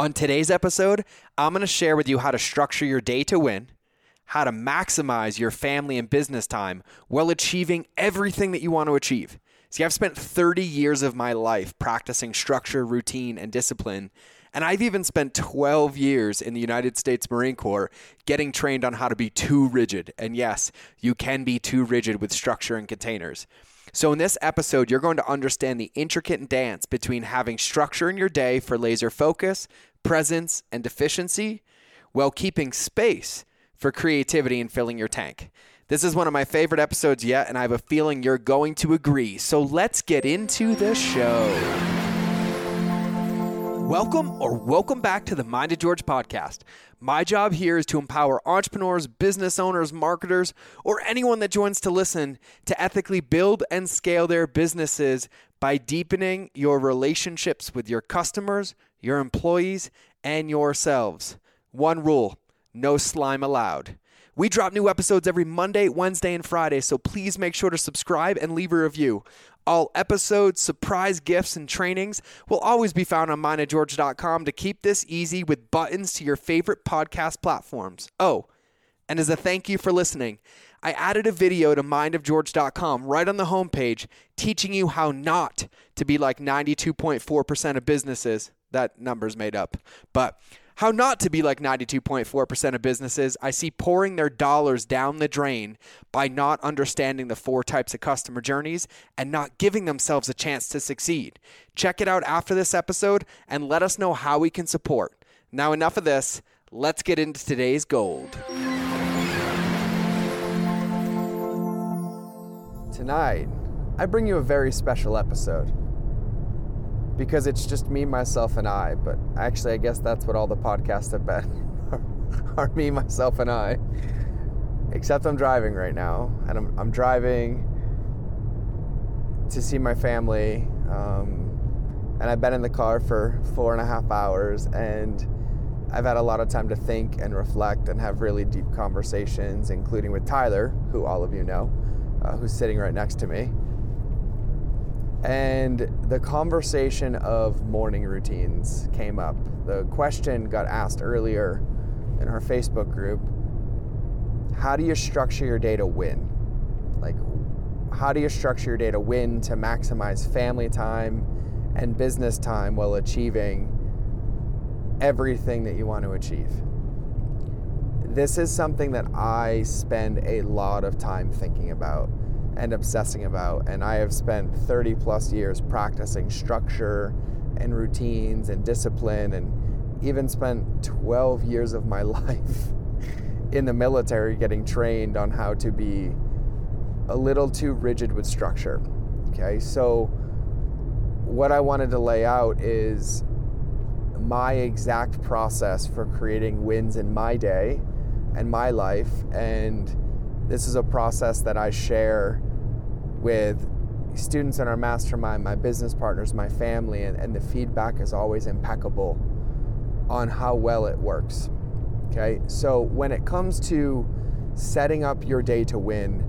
On today's episode, I'm going to share with you how to structure your day to win, how to maximize your family and business time while achieving everything that you want to achieve. See, I've spent 30 years of my life practicing structure, routine, and discipline. And I've even spent 12 years in the United States Marine Corps getting trained on how to be too rigid. And yes, you can be too rigid with structure and containers. So, in this episode, you're going to understand the intricate dance between having structure in your day for laser focus, presence, and efficiency while keeping space for creativity and filling your tank. This is one of my favorite episodes yet, and I have a feeling you're going to agree. So, let's get into the show. Welcome or welcome back to the Mind of George podcast. My job here is to empower entrepreneurs, business owners, marketers, or anyone that joins to listen to ethically build and scale their businesses by deepening your relationships with your customers, your employees, and yourselves. One rule no slime allowed. We drop new episodes every Monday, Wednesday, and Friday, so please make sure to subscribe and leave a review. All episodes, surprise gifts, and trainings will always be found on mindofgeorge.com to keep this easy with buttons to your favorite podcast platforms. Oh, and as a thank you for listening, I added a video to mindofgeorge.com right on the homepage teaching you how not to be like 92.4% of businesses. That number's made up. But how not to be like 92.4% of businesses I see pouring their dollars down the drain by not understanding the four types of customer journeys and not giving themselves a chance to succeed. Check it out after this episode and let us know how we can support. Now, enough of this. Let's get into today's gold. Tonight, I bring you a very special episode because it's just me, myself, and I. But actually, I guess that's what all the podcasts have been are me, myself, and I. Except I'm driving right now, and I'm, I'm driving to see my family. Um, and I've been in the car for four and a half hours, and I've had a lot of time to think and reflect and have really deep conversations, including with Tyler, who all of you know, uh, who's sitting right next to me and the conversation of morning routines came up. The question got asked earlier in our Facebook group How do you structure your day to win? Like, how do you structure your day to win to maximize family time and business time while achieving everything that you want to achieve? This is something that I spend a lot of time thinking about and obsessing about. And I have spent 30 plus years practicing structure and routines and discipline, and even spent 12 years of my life in the military getting trained on how to be a little too rigid with structure. Okay, so what I wanted to lay out is my exact process for creating wins in my day and my life. And this is a process that I share with students in our mastermind, my business partners, my family, and, and the feedback is always impeccable on how well it works. Okay, so when it comes to setting up your day to win,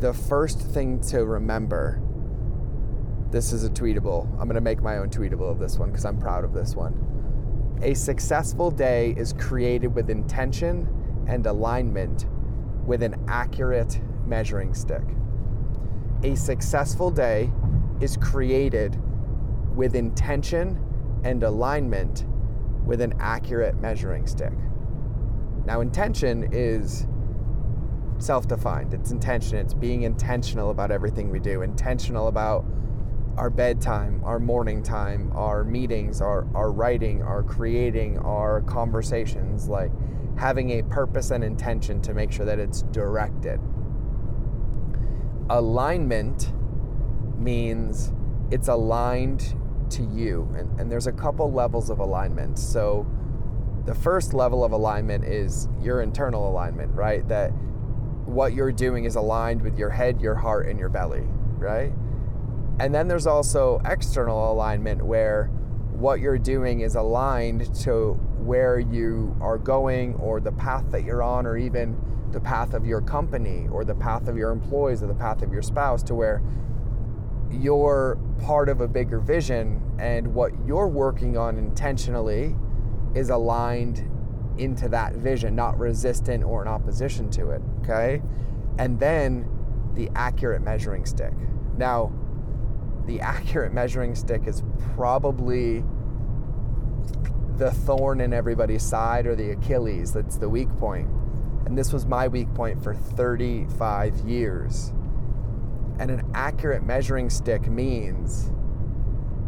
the first thing to remember this is a tweetable. I'm going to make my own tweetable of this one because I'm proud of this one. A successful day is created with intention and alignment with an accurate measuring stick a successful day is created with intention and alignment with an accurate measuring stick. Now, intention is self defined, it's intention, it's being intentional about everything we do, intentional about our bedtime, our morning time, our meetings, our, our writing, our creating, our conversations, like having a purpose and intention to make sure that it's directed alignment means it's aligned to you. And, and there's a couple levels of alignment. So the first level of alignment is your internal alignment, right? That what you're doing is aligned with your head, your heart, and your belly, right? And then there's also external alignment where what you're doing is aligned to where you are going or the path that you're on or even the path of your company or the path of your employees or the path of your spouse to where you're part of a bigger vision and what you're working on intentionally is aligned into that vision, not resistant or in opposition to it. Okay. And then the accurate measuring stick. Now, the accurate measuring stick is probably the thorn in everybody's side or the Achilles that's the weak point. And this was my weak point for 35 years. And an accurate measuring stick means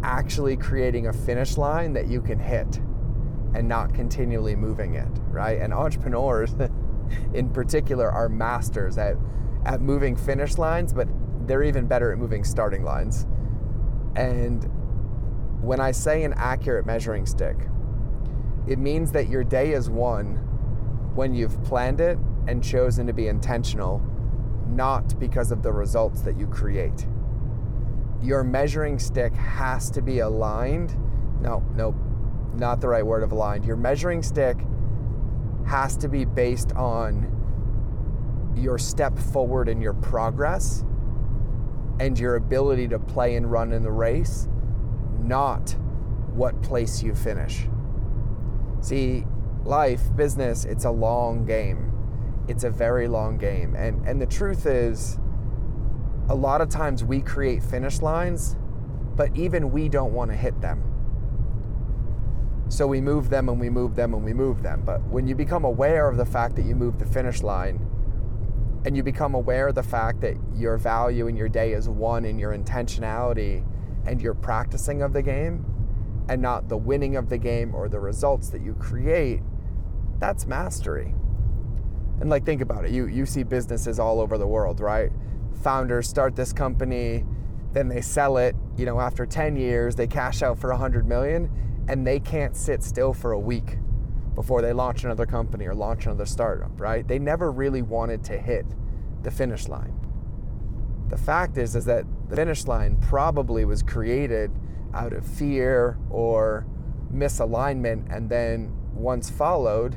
actually creating a finish line that you can hit and not continually moving it, right? And entrepreneurs in particular are masters at, at moving finish lines, but they're even better at moving starting lines. And when I say an accurate measuring stick, it means that your day is won when you've planned it and chosen to be intentional, not because of the results that you create. Your measuring stick has to be aligned. No, no, not the right word of aligned. Your measuring stick has to be based on your step forward and your progress and your ability to play and run in the race, not what place you finish. See, life, business, it's a long game. It's a very long game. And and the truth is a lot of times we create finish lines, but even we don't want to hit them. So we move them and we move them and we move them. But when you become aware of the fact that you move the finish line, and you become aware of the fact that your value in your day is one in your intentionality and your practicing of the game and not the winning of the game or the results that you create, that's mastery. And like think about it. You you see businesses all over the world, right? Founders start this company, then they sell it, you know, after 10 years, they cash out for 100 million and they can't sit still for a week before they launch another company or launch another startup, right? They never really wanted to hit the finish line. The fact is is that the finish line probably was created out of fear or misalignment and then once followed,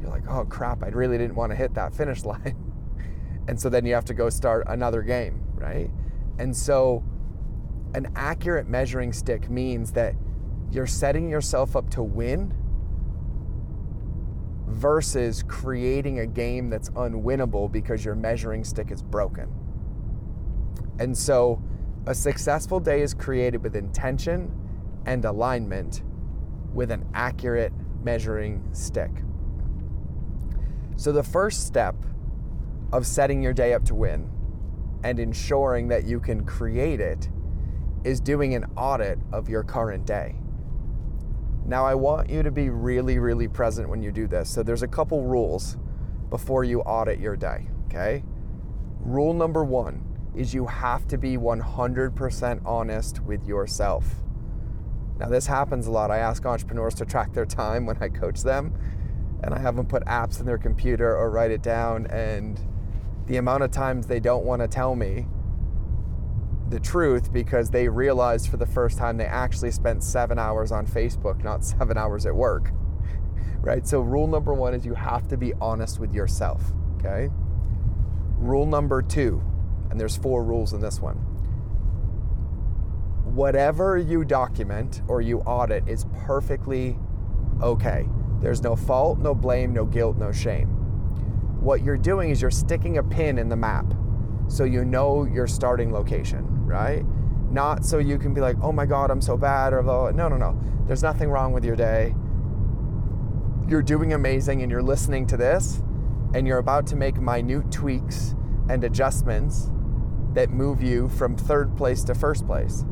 you're like, "Oh crap, I really didn't want to hit that finish line." and so then you have to go start another game, right? And so an accurate measuring stick means that you're setting yourself up to win versus creating a game that's unwinnable because your measuring stick is broken. And so a successful day is created with intention and alignment with an accurate measuring stick. So the first step of setting your day up to win and ensuring that you can create it is doing an audit of your current day. Now, I want you to be really, really present when you do this. So, there's a couple rules before you audit your day, okay? Rule number one is you have to be 100% honest with yourself. Now, this happens a lot. I ask entrepreneurs to track their time when I coach them, and I have them put apps in their computer or write it down. And the amount of times they don't want to tell me the truth because they realized for the first time they actually spent seven hours on Facebook, not seven hours at work. Right? So, rule number one is you have to be honest with yourself. Okay? Rule number two, and there's four rules in this one whatever you document or you audit is perfectly okay. There's no fault, no blame, no guilt, no shame. What you're doing is you're sticking a pin in the map so you know your starting location, right? Not so you can be like, oh my God, I'm so bad, or no, no, no. There's nothing wrong with your day. You're doing amazing and you're listening to this and you're about to make minute tweaks and adjustments that move you from third place to first place.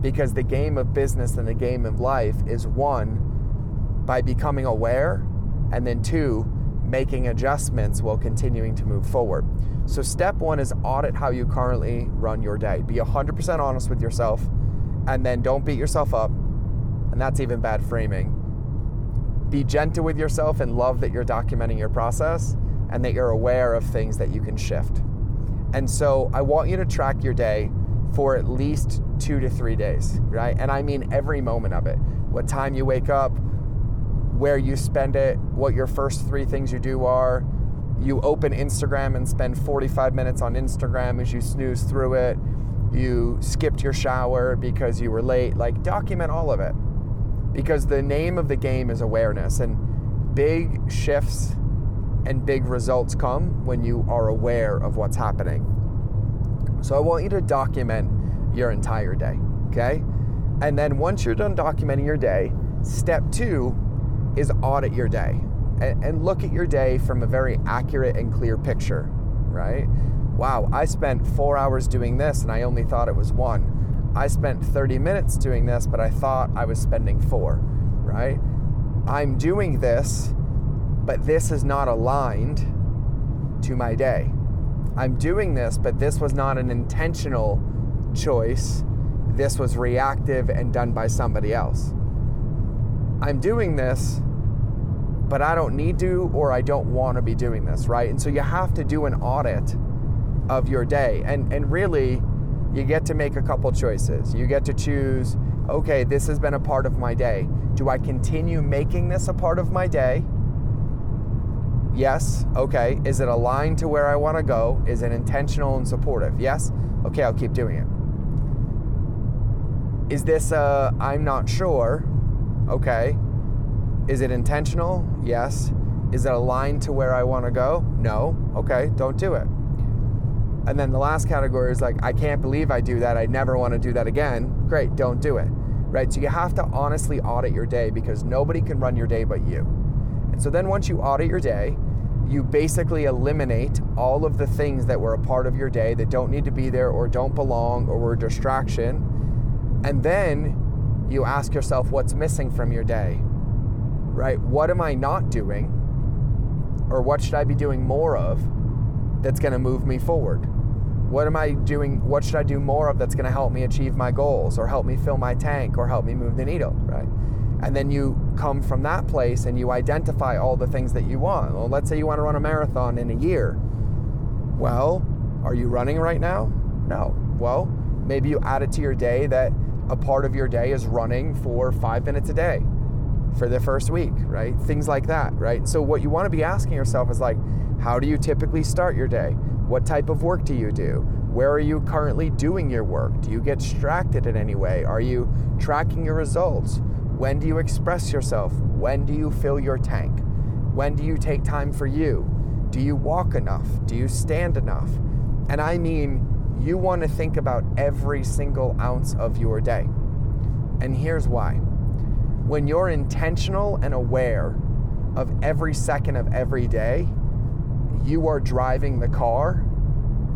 Because the game of business and the game of life is one, by becoming aware, and then two, making adjustments while continuing to move forward. So, step one is audit how you currently run your day. Be 100% honest with yourself, and then don't beat yourself up. And that's even bad framing. Be gentle with yourself and love that you're documenting your process and that you're aware of things that you can shift. And so, I want you to track your day for at least two to three days, right? And I mean every moment of it. What time you wake up, where you spend it, what your first three things you do are. You open Instagram and spend 45 minutes on Instagram as you snooze through it. You skipped your shower because you were late. Like, document all of it. because the name of the game is awareness, and big shifts and big results come when you are aware of what's happening. So I want you to document your entire day, okay? And then once you're done documenting your day, step two is audit your day and, and look at your day from a very accurate and clear picture, right? Wow, I spent four hours doing this and I only thought it was one. I spent 30 minutes doing this, but I thought I was spending four, right? I'm doing this, but this is not aligned to my day. I'm doing this, but this was not an intentional choice. This was reactive and done by somebody else. I'm doing this, but I don't need to or I don't want to be doing this, right? And so you have to do an audit of your day. And and really you get to make a couple choices. You get to choose, okay, this has been a part of my day. Do I continue making this a part of my day? Yes. Okay. Is it aligned to where I want to go? Is it intentional and supportive? Yes. Okay, I'll keep doing it. Is this a I'm not sure? Okay. Is it intentional? Yes. Is it aligned to where I want to go? No. Okay, don't do it. And then the last category is like, I can't believe I do that. I never want to do that again. Great, don't do it. Right? So you have to honestly audit your day because nobody can run your day but you. And so then once you audit your day, you basically eliminate all of the things that were a part of your day that don't need to be there or don't belong or were a distraction. And then you ask yourself what's missing from your day right? What am I not doing? Or what should I be doing more of that's going to move me forward? What am I doing? What should I do more of that's going to help me achieve my goals or help me fill my tank or help me move the needle, right? And then you come from that place and you identify all the things that you want. Well, let's say you want to run a marathon in a year. Well, are you running right now? No. Well, maybe you add it to your day that a part of your day is running for five minutes a day for the first week, right? Things like that, right? So, what you want to be asking yourself is like, how do you typically start your day? What type of work do you do? Where are you currently doing your work? Do you get distracted in any way? Are you tracking your results? When do you express yourself? When do you fill your tank? When do you take time for you? Do you walk enough? Do you stand enough? And I mean, you want to think about every single ounce of your day. And here's why when you're intentional and aware of every second of every day, you are driving the car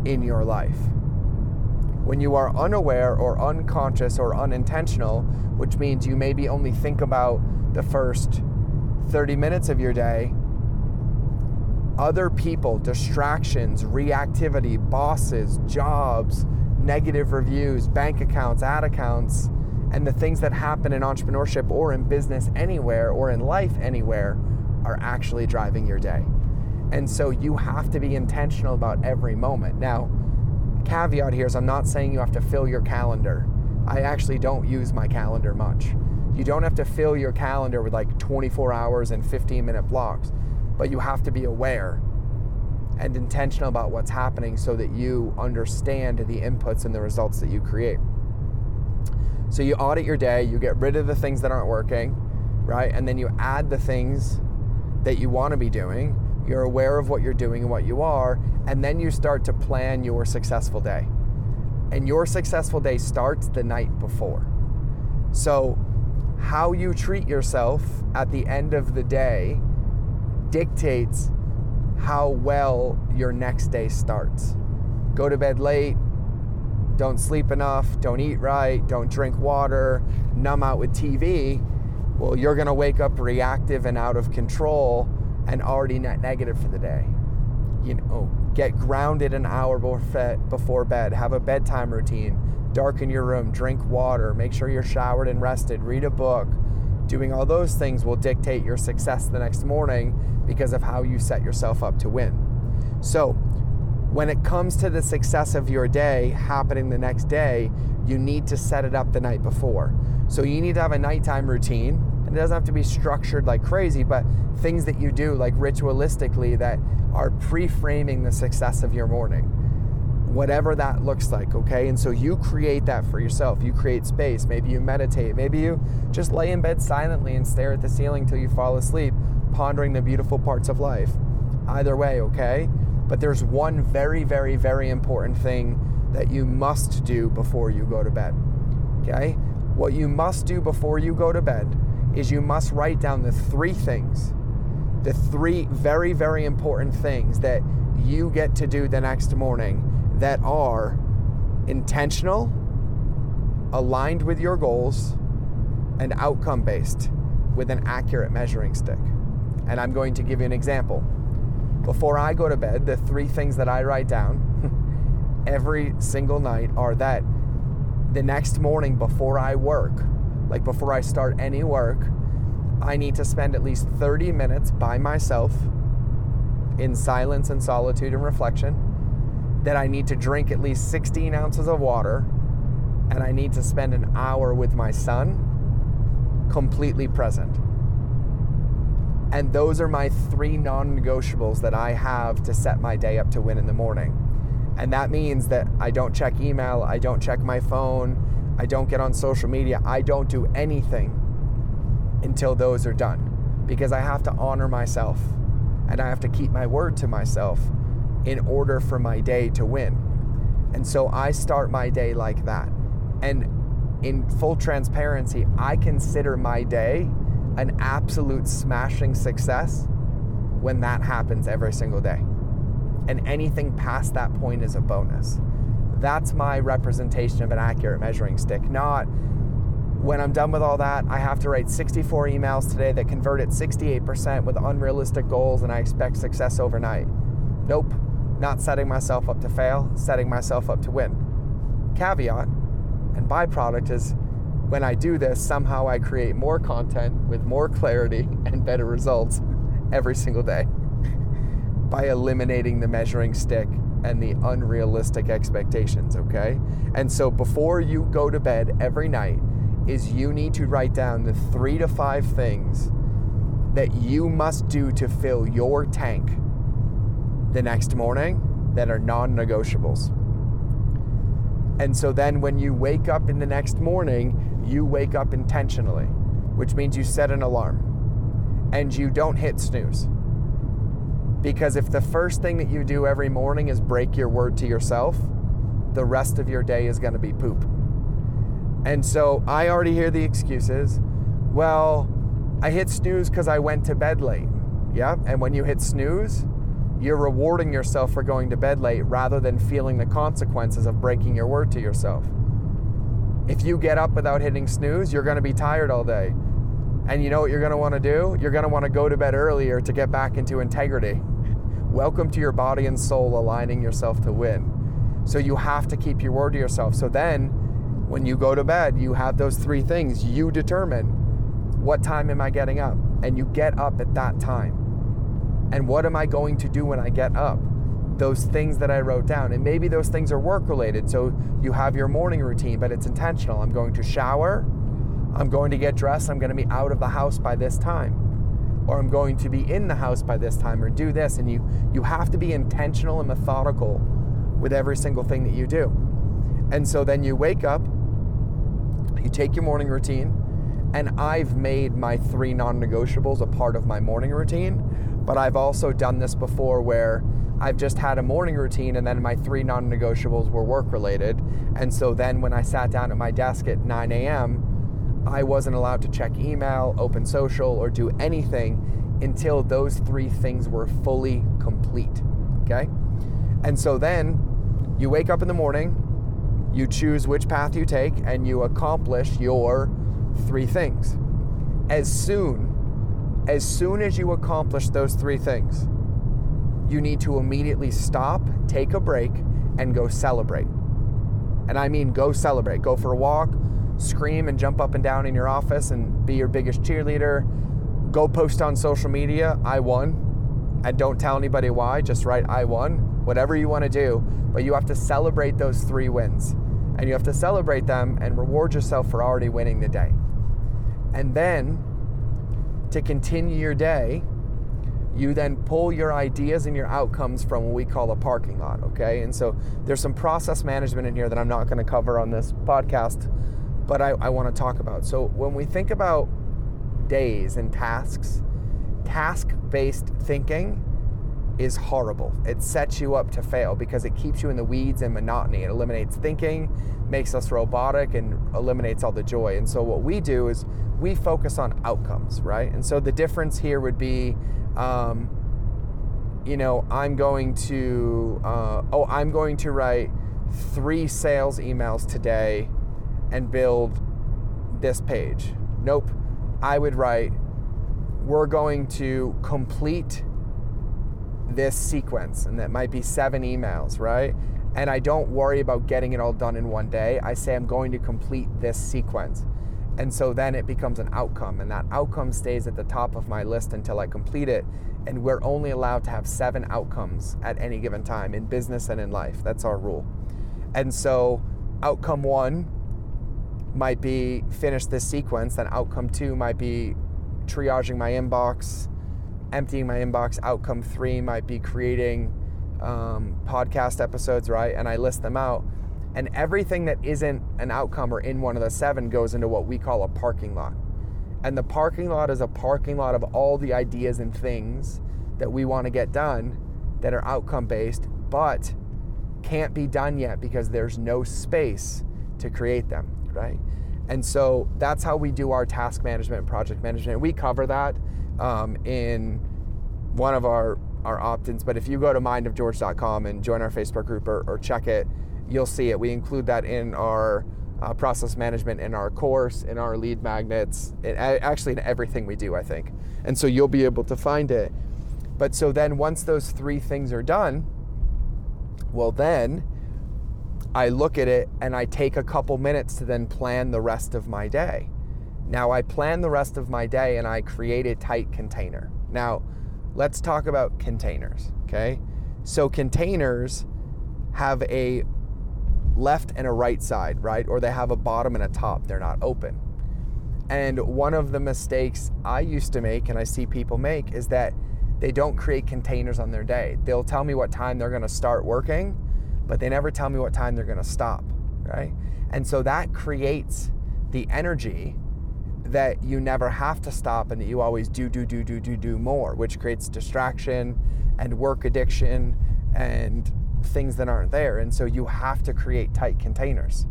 in your life. When you are unaware or unconscious or unintentional, which means you maybe only think about the first 30 minutes of your day, other people, distractions, reactivity, bosses, jobs, negative reviews, bank accounts, ad accounts, and the things that happen in entrepreneurship or in business anywhere or in life anywhere are actually driving your day. And so you have to be intentional about every moment. Now, caveat here is I'm not saying you have to fill your calendar. I actually don't use my calendar much. You don't have to fill your calendar with like 24 hours and 15 minute blocks, but you have to be aware and intentional about what's happening so that you understand the inputs and the results that you create. So you audit your day, you get rid of the things that aren't working, right? And then you add the things that you want to be doing. You're aware of what you're doing and what you are, and then you start to plan your successful day. And your successful day starts the night before. So, how you treat yourself at the end of the day dictates how well your next day starts. Go to bed late, don't sleep enough, don't eat right, don't drink water, numb out with TV, well, you're going to wake up reactive and out of control and already net negative for the day. You know, get grounded an hour before bed, have a bedtime routine, darken your room, drink water, make sure you're showered and rested, read a book. Doing all those things will dictate your success the next morning because of how you set yourself up to win. So, when it comes to the success of your day happening the next day, you need to set it up the night before. So you need to have a nighttime routine. It doesn't have to be structured like crazy, but things that you do like ritualistically that are pre framing the success of your morning. whatever that looks like, okay? And so you create that for yourself. You create space. Maybe you meditate. Maybe you just lay in bed silently and stare at the ceiling till you fall asleep, pondering the beautiful parts of life. Either way, okay? But there's one very, very, very important thing that you must do before you go to bed, okay? What you must do before you go to bed is you must write down the three things, the three very, very important things that you get to do the next morning that are intentional, aligned with your goals, and outcome based with an accurate measuring stick. And I'm going to give you an example. Before I go to bed, the three things that I write down every single night are that the next morning before I work, like before I start any work, I need to spend at least 30 minutes by myself in silence and solitude and reflection that I need to drink at least 16 ounces of water and I need to spend an hour with my son completely present. And those are my three non negotiables that I have to set my day up to win in the morning. And that means that I don't check email, I don't check my phone, I don't get on social media, I don't do anything until those are done because I have to honor myself and I have to keep my word to myself in order for my day to win. And so I start my day like that. And in full transparency, I consider my day an absolute smashing success when that happens every single day. And anything past that point is a bonus. That's my representation of an accurate measuring stick, not when I'm done with all that, I have to write 64 emails today that convert at 68% with unrealistic goals and I expect success overnight. Nope not setting myself up to fail, setting myself up to win. Caveat and byproduct is when I do this, somehow I create more content with more clarity and better results every single day by eliminating the measuring stick and the unrealistic expectations, okay? And so before you go to bed every night, is you need to write down the three to five things that you must do to fill your tank the next morning that are non negotiables. And so then when you wake up in the next morning, you wake up intentionally, which means you set an alarm and you don't hit snooze. Because if the first thing that you do every morning is break your word to yourself, the rest of your day is going to be poop. And so I already hear the excuses. Well, I hit snooze because I went to bed late. Yeah. And when you hit snooze, you're rewarding yourself for going to bed late rather than feeling the consequences of breaking your word to yourself. If you get up without hitting snooze, you're going to be tired all day. And you know what you're going to want to do? You're going to want to go to bed earlier to get back into integrity. Welcome to your body and soul aligning yourself to win. So you have to keep your word to yourself. So then, when you go to bed, you have those three things. You determine what time am I getting up? And you get up at that time. And what am I going to do when I get up? Those things that I wrote down. And maybe those things are work related. So you have your morning routine, but it's intentional. I'm going to shower. I'm going to get dressed. I'm going to be out of the house by this time. Or I'm going to be in the house by this time or do this. And you, you have to be intentional and methodical with every single thing that you do. And so then you wake up, you take your morning routine, and I've made my three non negotiables a part of my morning routine but I've also done this before where I've just had a morning routine and then my three non negotiables were work related. And so then when I sat down at my desk at 9 a.m., I wasn't allowed to check email, open social, or do anything until those three things were fully complete. Okay? And so then you wake up in the morning, you choose which path you take, and you accomplish your three things. As soon as soon as you accomplish those three things, you need to immediately stop, take a break, and go celebrate. And I mean, go celebrate. Go for a walk, scream and jump up and down in your office and be your biggest cheerleader. Go post on social media, I won. And don't tell anybody why, just write, I won. Whatever you want to do. But you have to celebrate those three wins. And you have to celebrate them and reward yourself for already winning the day. And then to continue your day, You then pull your ideas and your outcomes from what we call a parking lot, okay? And so there's some process management in here that I'm not going to cover on this podcast, but I, I want to talk about. So when we think about days and tasks, task based thinking is horrible. It sets you up to fail because it keeps you in the weeds and monotony. It eliminates thinking, makes us robotic, and eliminates all the joy. And so, what we do is we focus on outcomes, right? And so, the difference here would be, um, you know, I'm going to, uh, oh, I'm going to write three sales emails today and build this page. Nope. I would write, we're going to complete this sequence, and that might be seven emails, right? And I don't worry about getting it all done in one day. I say I'm going to complete this sequence. And so then it becomes an outcome, and that outcome stays at the top of my list until I complete it. And we're only allowed to have seven outcomes at any given time in business and in life. That's our rule. And so, outcome one might be finish this sequence, then outcome two might be triaging my inbox, emptying my inbox. Outcome three might be creating um, podcast episodes, right? And I list them out. And everything that isn't an outcome or in one of the seven goes into what we call a parking lot. And the parking lot is a parking lot of all the ideas and things that we want to get done that are outcome based, but can't be done yet because there's no space to create them, right? And so that's how we do our task management and project management. We cover that um, in one of our, our opt-ins, but if you go to mindofgeorge.com and join our Facebook group or, or check it, you'll see it. We include that in our uh, process management in our course, in our lead magnets, in, actually in everything we do, I think. And so you'll be able to find it. But so then once those three things are done, well, then I look at it and I take a couple minutes to then plan the rest of my day. Now, I plan the rest of my day and I create a tight container. Now, let's talk about containers, okay? So, containers have a left and a right side, right? Or they have a bottom and a top, they're not open. And one of the mistakes I used to make and I see people make is that they don't create containers on their day. They'll tell me what time they're gonna start working but they never tell me what time they're going to stop, right? And so that creates the energy that you never have to stop and that you always do, do, do, do, do, do more, which creates distraction and work addiction and things that aren't there. And so you have to create tight containers.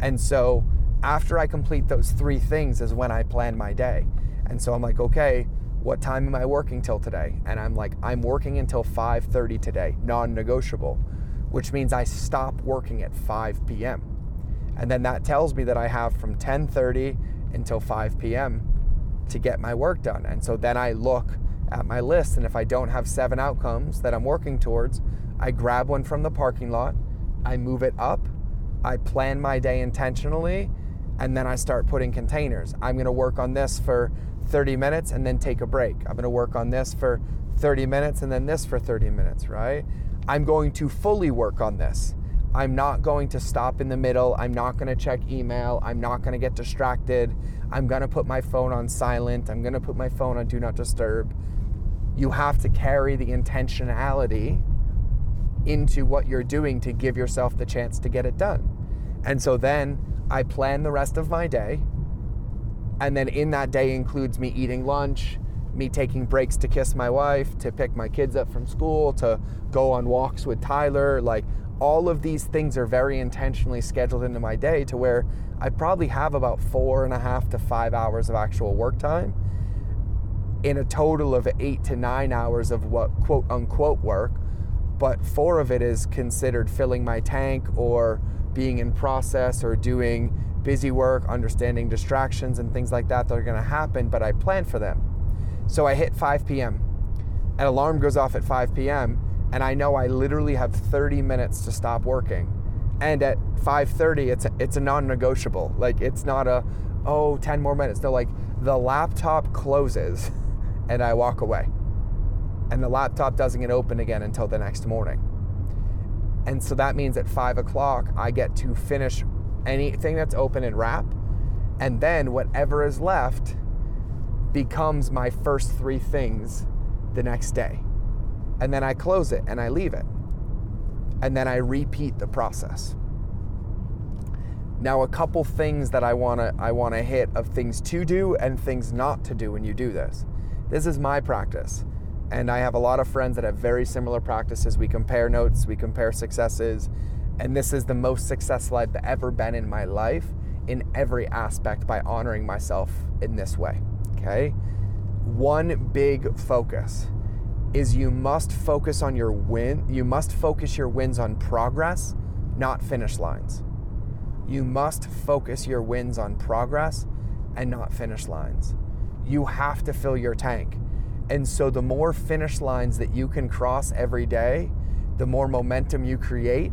And so after I complete those three things is when I plan my day. And so I'm like, okay, what time am I working till today? And I'm like, I'm working until 5:30 today, non-negotiable which means I stop working at 5 p.m. And then that tells me that I have from 10:30 until 5 p.m. to get my work done. And so then I look at my list and if I don't have seven outcomes that I'm working towards, I grab one from the parking lot, I move it up, I plan my day intentionally, and then I start putting containers. I'm going to work on this for 30 minutes and then take a break. I'm going to work on this for 30 minutes and then this for 30 minutes, right? I'm going to fully work on this. I'm not going to stop in the middle. I'm not going to check email. I'm not going to get distracted. I'm going to put my phone on silent. I'm going to put my phone on do not disturb. You have to carry the intentionality into what you're doing to give yourself the chance to get it done. And so then I plan the rest of my day. And then in that day includes me eating lunch, me taking breaks to kiss my wife, to pick my kids up from school, to go on walks with Tyler. Like all of these things are very intentionally scheduled into my day to where I probably have about four and a half to five hours of actual work time in a total of eight to nine hours of what quote unquote work. But four of it is considered filling my tank or being in process or doing busy work, understanding distractions and things like that that are going to happen, but I plan for them. So I hit 5 p.m. An alarm goes off at 5 p.m. and I know I literally have 30 minutes to stop working. And at 5:30 it's a, it's a non-negotiable. Like it's not a oh 10 more minutes. No, like the laptop closes and I walk away. And the laptop doesn't get open again until the next morning. And so that means at five o'clock, I get to finish anything that's open and wrap. And then whatever is left becomes my first three things the next day. And then I close it and I leave it. And then I repeat the process. Now, a couple things that I wanna I wanna hit of things to do and things not to do when you do this. This is my practice, and I have a lot of friends that have very similar practices. We compare notes, we compare successes, and this is the most successful I've ever been in my life in every aspect by honoring myself in this way. Okay, one big focus is you must focus on your win. You must focus your wins on progress, not finish lines. You must focus your wins on progress and not finish lines. You have to fill your tank. And so, the more finish lines that you can cross every day, the more momentum you create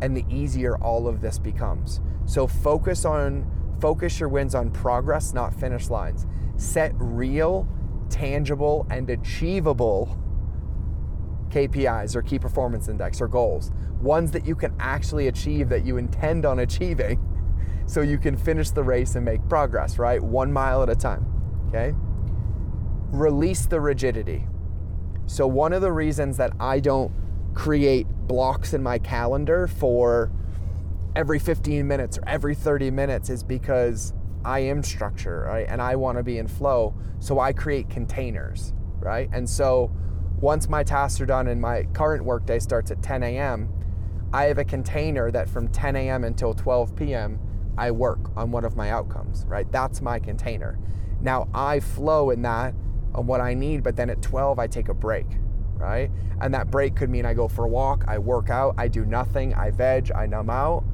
and the easier all of this becomes. So, focus on focus your wins on progress, not finish lines. Set real, tangible, and achievable KPIs or key performance index or goals, ones that you can actually achieve that you intend on achieving so you can finish the race and make progress, right? One mile at a time, okay? Release the rigidity. So, one of the reasons that I don't create blocks in my calendar for every 15 minutes or every 30 minutes is because I am structure, right? And I want to be in flow. So I create containers, right? And so once my tasks are done and my current workday starts at 10 a.m., I have a container that from 10 a.m. until 12 p.m. I work on one of my outcomes, right? That's my container. Now I flow in that on what I need, but then at 12 I take a break, right? And that break could mean I go for a walk, I work out, I do nothing, I veg, I numb out.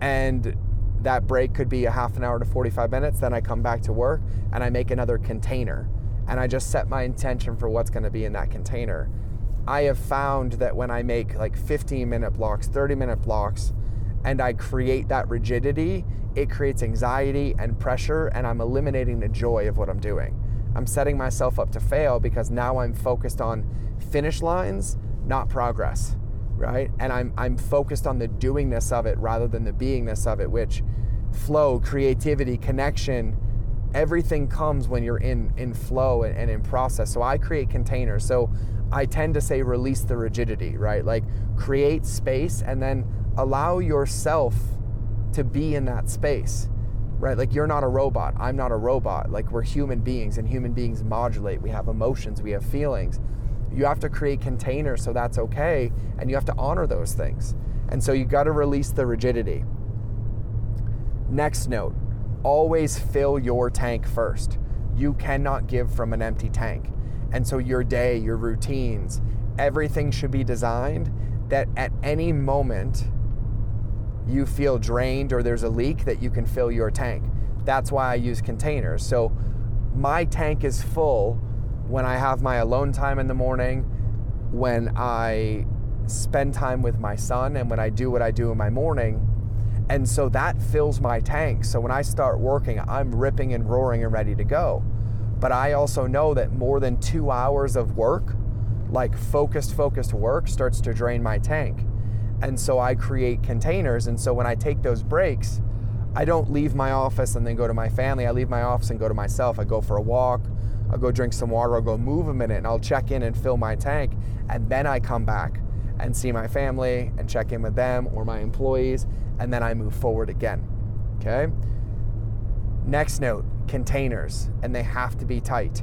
And that break could be a half an hour to 45 minutes. Then I come back to work and I make another container and I just set my intention for what's going to be in that container. I have found that when I make like 15 minute blocks, 30 minute blocks, and I create that rigidity, it creates anxiety and pressure, and I'm eliminating the joy of what I'm doing. I'm setting myself up to fail because now I'm focused on finish lines, not progress, right? And I'm, I'm focused on the doingness of it rather than the beingness of it, which flow, creativity, connection, everything comes when you're in in flow and, and, in process. So i create containers. So i tend to say release the rigidity right? Like create space and then allow yourself to be in that space right? Like you're not a robot. I'm not a robot. Like we're human beings and human beings modulate. We have emotions. We have feelings you have to create containers so that's okay and you have to honor those things and so you got to release the rigidity next note always fill your tank first. You cannot give from an empty tank. And so your day, your routines, everything should be designed that at any moment you feel drained or there's a leak that you can fill your tank. That's why I use containers. So my tank is full when I have my alone time in the morning, when I spend time with my son, and when I do what I do in my morning and so that fills my tank. So when I start working, I'm ripping and roaring and ready to go. But I also know that more than two hours of work, like focused, focused work, starts to drain my tank. And so I create containers. And so when I take those breaks, I don't leave my office and then go to my family. I leave my office and go to myself. I go for a walk. I'll go drink some water. I'll go move a minute and I'll check in and fill my tank. And then I come back and see my family and check in with them or my employees and then I move forward again. Okay? Next note containers, and they have to be tight.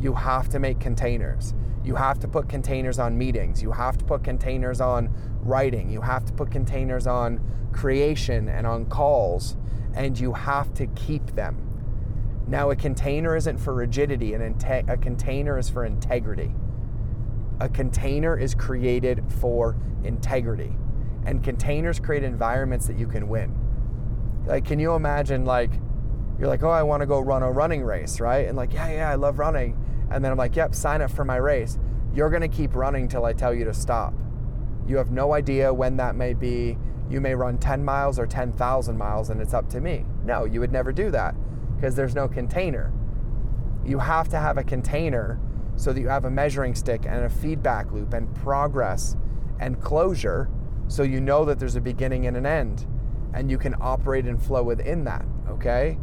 You have to make containers. You have to put containers on meetings. You have to put containers on writing. You have to put containers on creation and on calls, and you have to keep them. Now, a container isn't for rigidity, an inte- a container is for integrity. A container is created for integrity and containers create environments that you can win. Like, can you imagine, like, you're like, oh, I want to go run a running race, right? And like, yeah, yeah, I love running. And then I'm like, yep, sign up for my race. You're going to keep running till I tell you to stop. You have no idea when that may be. You may run 10 miles or 10,000 miles and it's up to me. No, you would never do that because there's no container. You have to have a container so that you have a measuring stick and a feedback loop and progress and closure so you know that there's a beginning and an end, and you can operate and flow within that, okay?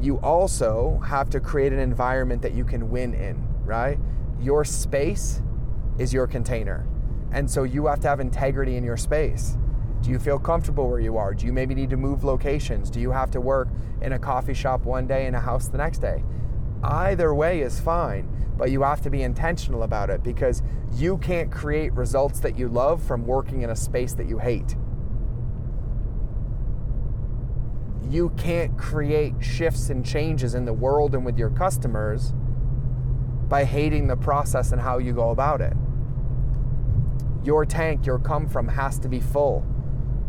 you also have to create an environment that you can win in, right? Your space is your container. And so you have to have integrity in your space. Do you feel comfortable where you are? Do you maybe need to move locations? Do you have to work in a coffee shop one day and a house the next day? Either way is fine, but you have to be intentional about it because you can't create results that you love from working in a space that you hate. You can't create shifts and changes in the world and with your customers by hating the process and how you go about it. Your tank, your come from, has to be full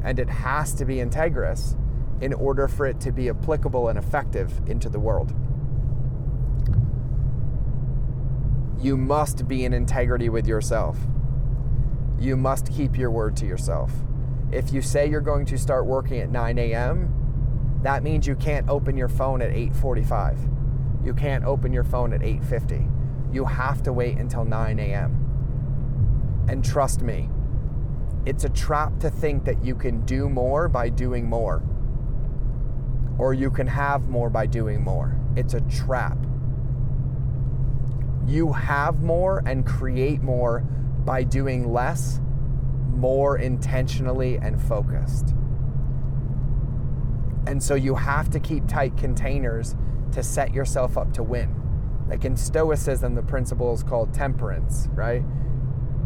and it has to be integrous in order for it to be applicable and effective into the world. You must be in integrity with yourself. You must keep your word to yourself. If you say you're going to start working at 9 a.m., that means you can't open your phone at 8:45. You can't open your phone at 8:50. You have to wait until 9 a.m. And trust me, it's a trap to think that you can do more by doing more, or you can have more by doing more. It's a trap. You have more and create more by doing less, more intentionally and focused. And so you have to keep tight containers to set yourself up to win. Like in Stoicism, the principle is called temperance, right?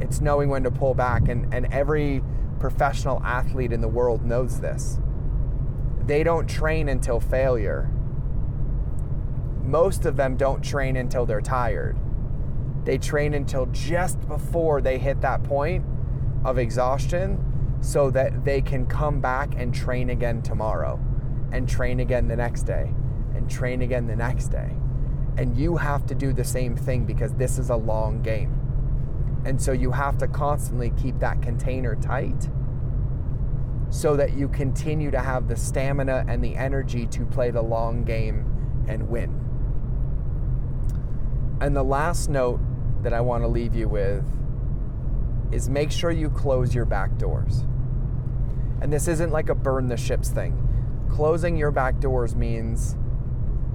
It's knowing when to pull back, and, and every professional athlete in the world knows this. They don't train until failure. Most of them don't train until they're tired. They train until just before they hit that point of exhaustion so that they can come back and train again tomorrow, and train again the next day, and train again the next day. And you have to do the same thing because this is a long game. And so you have to constantly keep that container tight so that you continue to have the stamina and the energy to play the long game and win. And the last note that I want to leave you with is make sure you close your back doors. And this isn't like a burn the ships thing. Closing your back doors means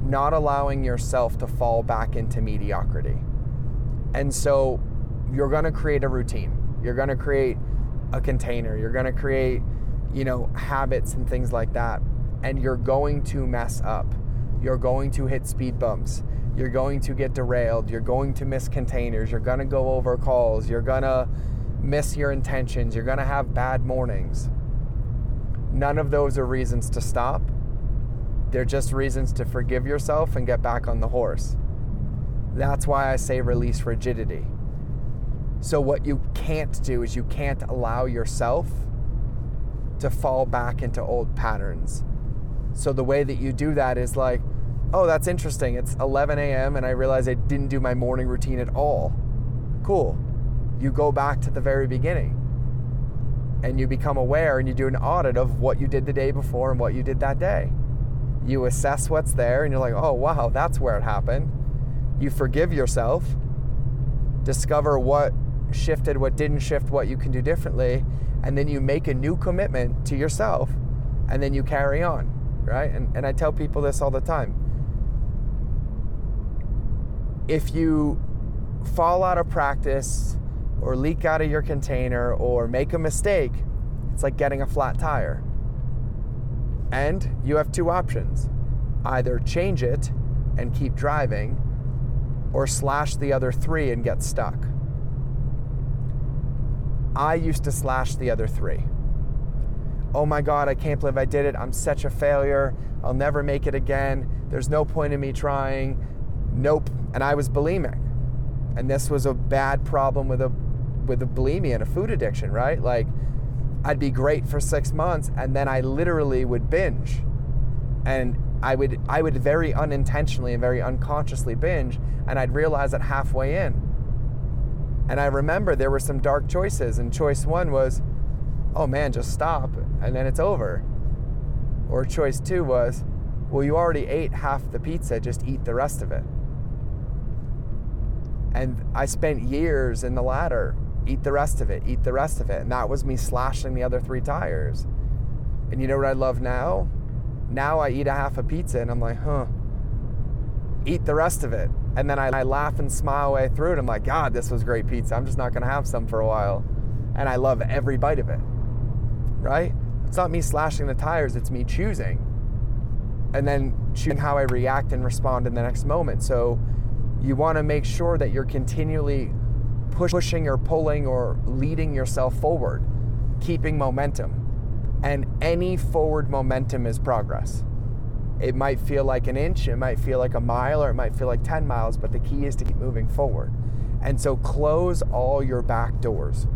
not allowing yourself to fall back into mediocrity. And so you're going to create a routine. You're going to create a container. You're going to create, you know, habits and things like that. And you're going to mess up. You're going to hit speed bumps. You're going to get derailed. You're going to miss containers. You're going to go over calls. You're going to miss your intentions. You're going to have bad mornings. None of those are reasons to stop. They're just reasons to forgive yourself and get back on the horse. That's why I say release rigidity. So, what you can't do is you can't allow yourself to fall back into old patterns. So, the way that you do that is like, oh, that's interesting. It's 11 a.m. and I realize I didn't do my morning routine at all. Cool. You go back to the very beginning and you become aware and you do an audit of what you did the day before and what you did that day. You assess what's there and you're like, oh, wow, that's where it happened. You forgive yourself, discover what shifted, what didn't shift, what you can do differently, and then you make a new commitment to yourself and then you carry on, right? And, and I tell people this all the time. If you fall out of practice or leak out of your container or make a mistake, it's like getting a flat tire. And you have two options either change it and keep driving, or slash the other three and get stuck. I used to slash the other three. Oh my God, I can't believe I did it. I'm such a failure. I'll never make it again. There's no point in me trying. Nope. And I was bulimic. And this was a bad problem with a with a bulimia and a food addiction, right? Like I'd be great for six months and then I literally would binge. And I would I would very unintentionally and very unconsciously binge and I'd realize it halfway in and I remember there were some dark choices, and choice one was, oh man, just stop, and then it's over. Or choice two was, well, you already ate half the pizza, just eat the rest of it. And I spent years in the latter, eat the rest of it, eat the rest of it. And that was me slashing the other three tires. And you know what I love now? Now I eat a half a pizza and I'm like, huh, eat the rest of it. And then I, I laugh and smile away through it. I'm like, God, this was great pizza. I'm just not going to have some for a while. And I love every bite of it, right? It's not me slashing the tires, it's me choosing. And then choosing how I react and respond in the next moment. So you want to make sure that you're continually pushing or pulling or leading yourself forward, keeping momentum. And any forward momentum is progress. It might feel like an inch, it might feel like a mile, or it might feel like 10 miles, but the key is to keep moving forward. And so close all your back doors.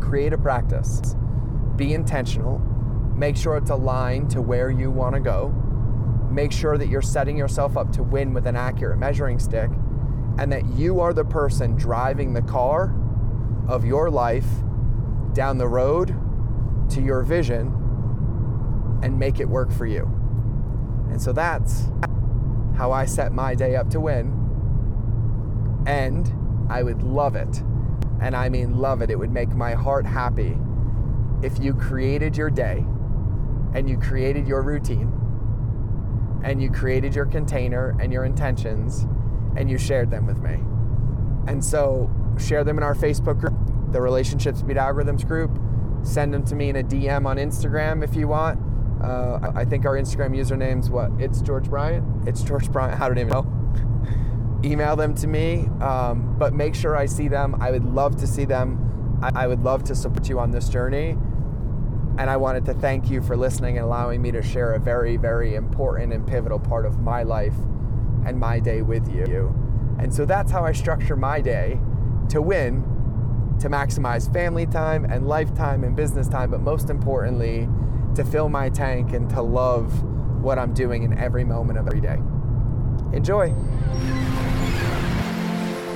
Create a practice. Be intentional. Make sure it's aligned to where you want to go. Make sure that you're setting yourself up to win with an accurate measuring stick and that you are the person driving the car of your life down the road to your vision and make it work for you. And so that's how I set my day up to win. And I would love it. And I mean, love it. It would make my heart happy if you created your day and you created your routine and you created your container and your intentions and you shared them with me. And so, share them in our Facebook group, the Relationships Beat Algorithms group. Send them to me in a DM on Instagram if you want. Uh, I think our Instagram username's what? It's George Bryant. It's George Bryant. How did I even know? Email them to me, um, but make sure I see them. I would love to see them. I, I would love to support you on this journey. And I wanted to thank you for listening and allowing me to share a very, very important and pivotal part of my life and my day with you. And so that's how I structure my day to win, to maximize family time and lifetime and business time, but most importantly, to fill my tank and to love what I'm doing in every moment of every day. Enjoy.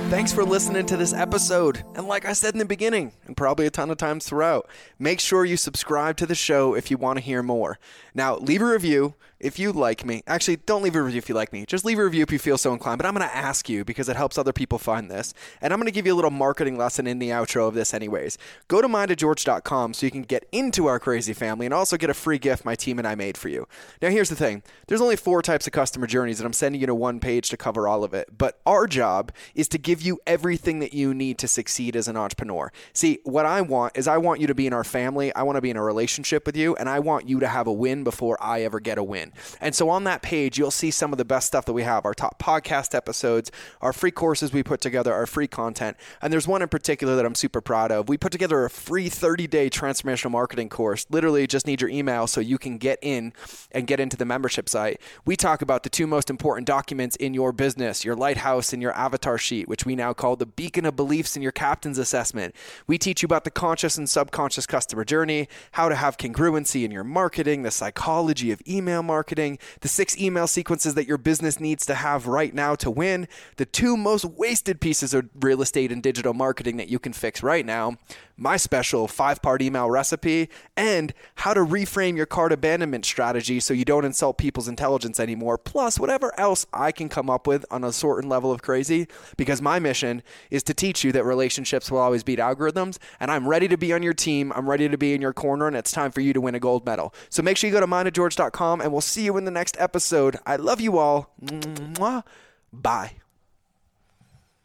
Thanks for listening to this episode. And like I said in the beginning, and probably a ton of times throughout, make sure you subscribe to the show if you want to hear more. Now, leave a review if you like me, actually, don't leave a review if you like me. Just leave a review if you feel so inclined. But I'm going to ask you because it helps other people find this. And I'm going to give you a little marketing lesson in the outro of this, anyways. Go to mindofgeorge.com so you can get into our crazy family and also get a free gift my team and I made for you. Now, here's the thing there's only four types of customer journeys, and I'm sending you to one page to cover all of it. But our job is to give you everything that you need to succeed as an entrepreneur. See, what I want is I want you to be in our family, I want to be in a relationship with you, and I want you to have a win before I ever get a win. And so on that page, you'll see some of the best stuff that we have our top podcast episodes, our free courses we put together, our free content. And there's one in particular that I'm super proud of. We put together a free 30 day transformational marketing course. Literally, just need your email so you can get in and get into the membership site. We talk about the two most important documents in your business your lighthouse and your avatar sheet, which we now call the beacon of beliefs in your captain's assessment. We teach you about the conscious and subconscious customer journey, how to have congruency in your marketing, the psychology of email marketing the six email sequences that your business needs to have right now to win, the two most wasted pieces of real estate and digital marketing that you can fix right now, my special five part email recipe, and how to reframe your cart abandonment strategy so you don't insult people's intelligence anymore, plus whatever else I can come up with on a certain level of crazy. Because my mission is to teach you that relationships will always beat algorithms, and I'm ready to be on your team. I'm ready to be in your corner, and it's time for you to win a gold medal. So make sure you go to mindofgeorge.com, and we'll see you in the next episode. I love you all. Mwah. Bye.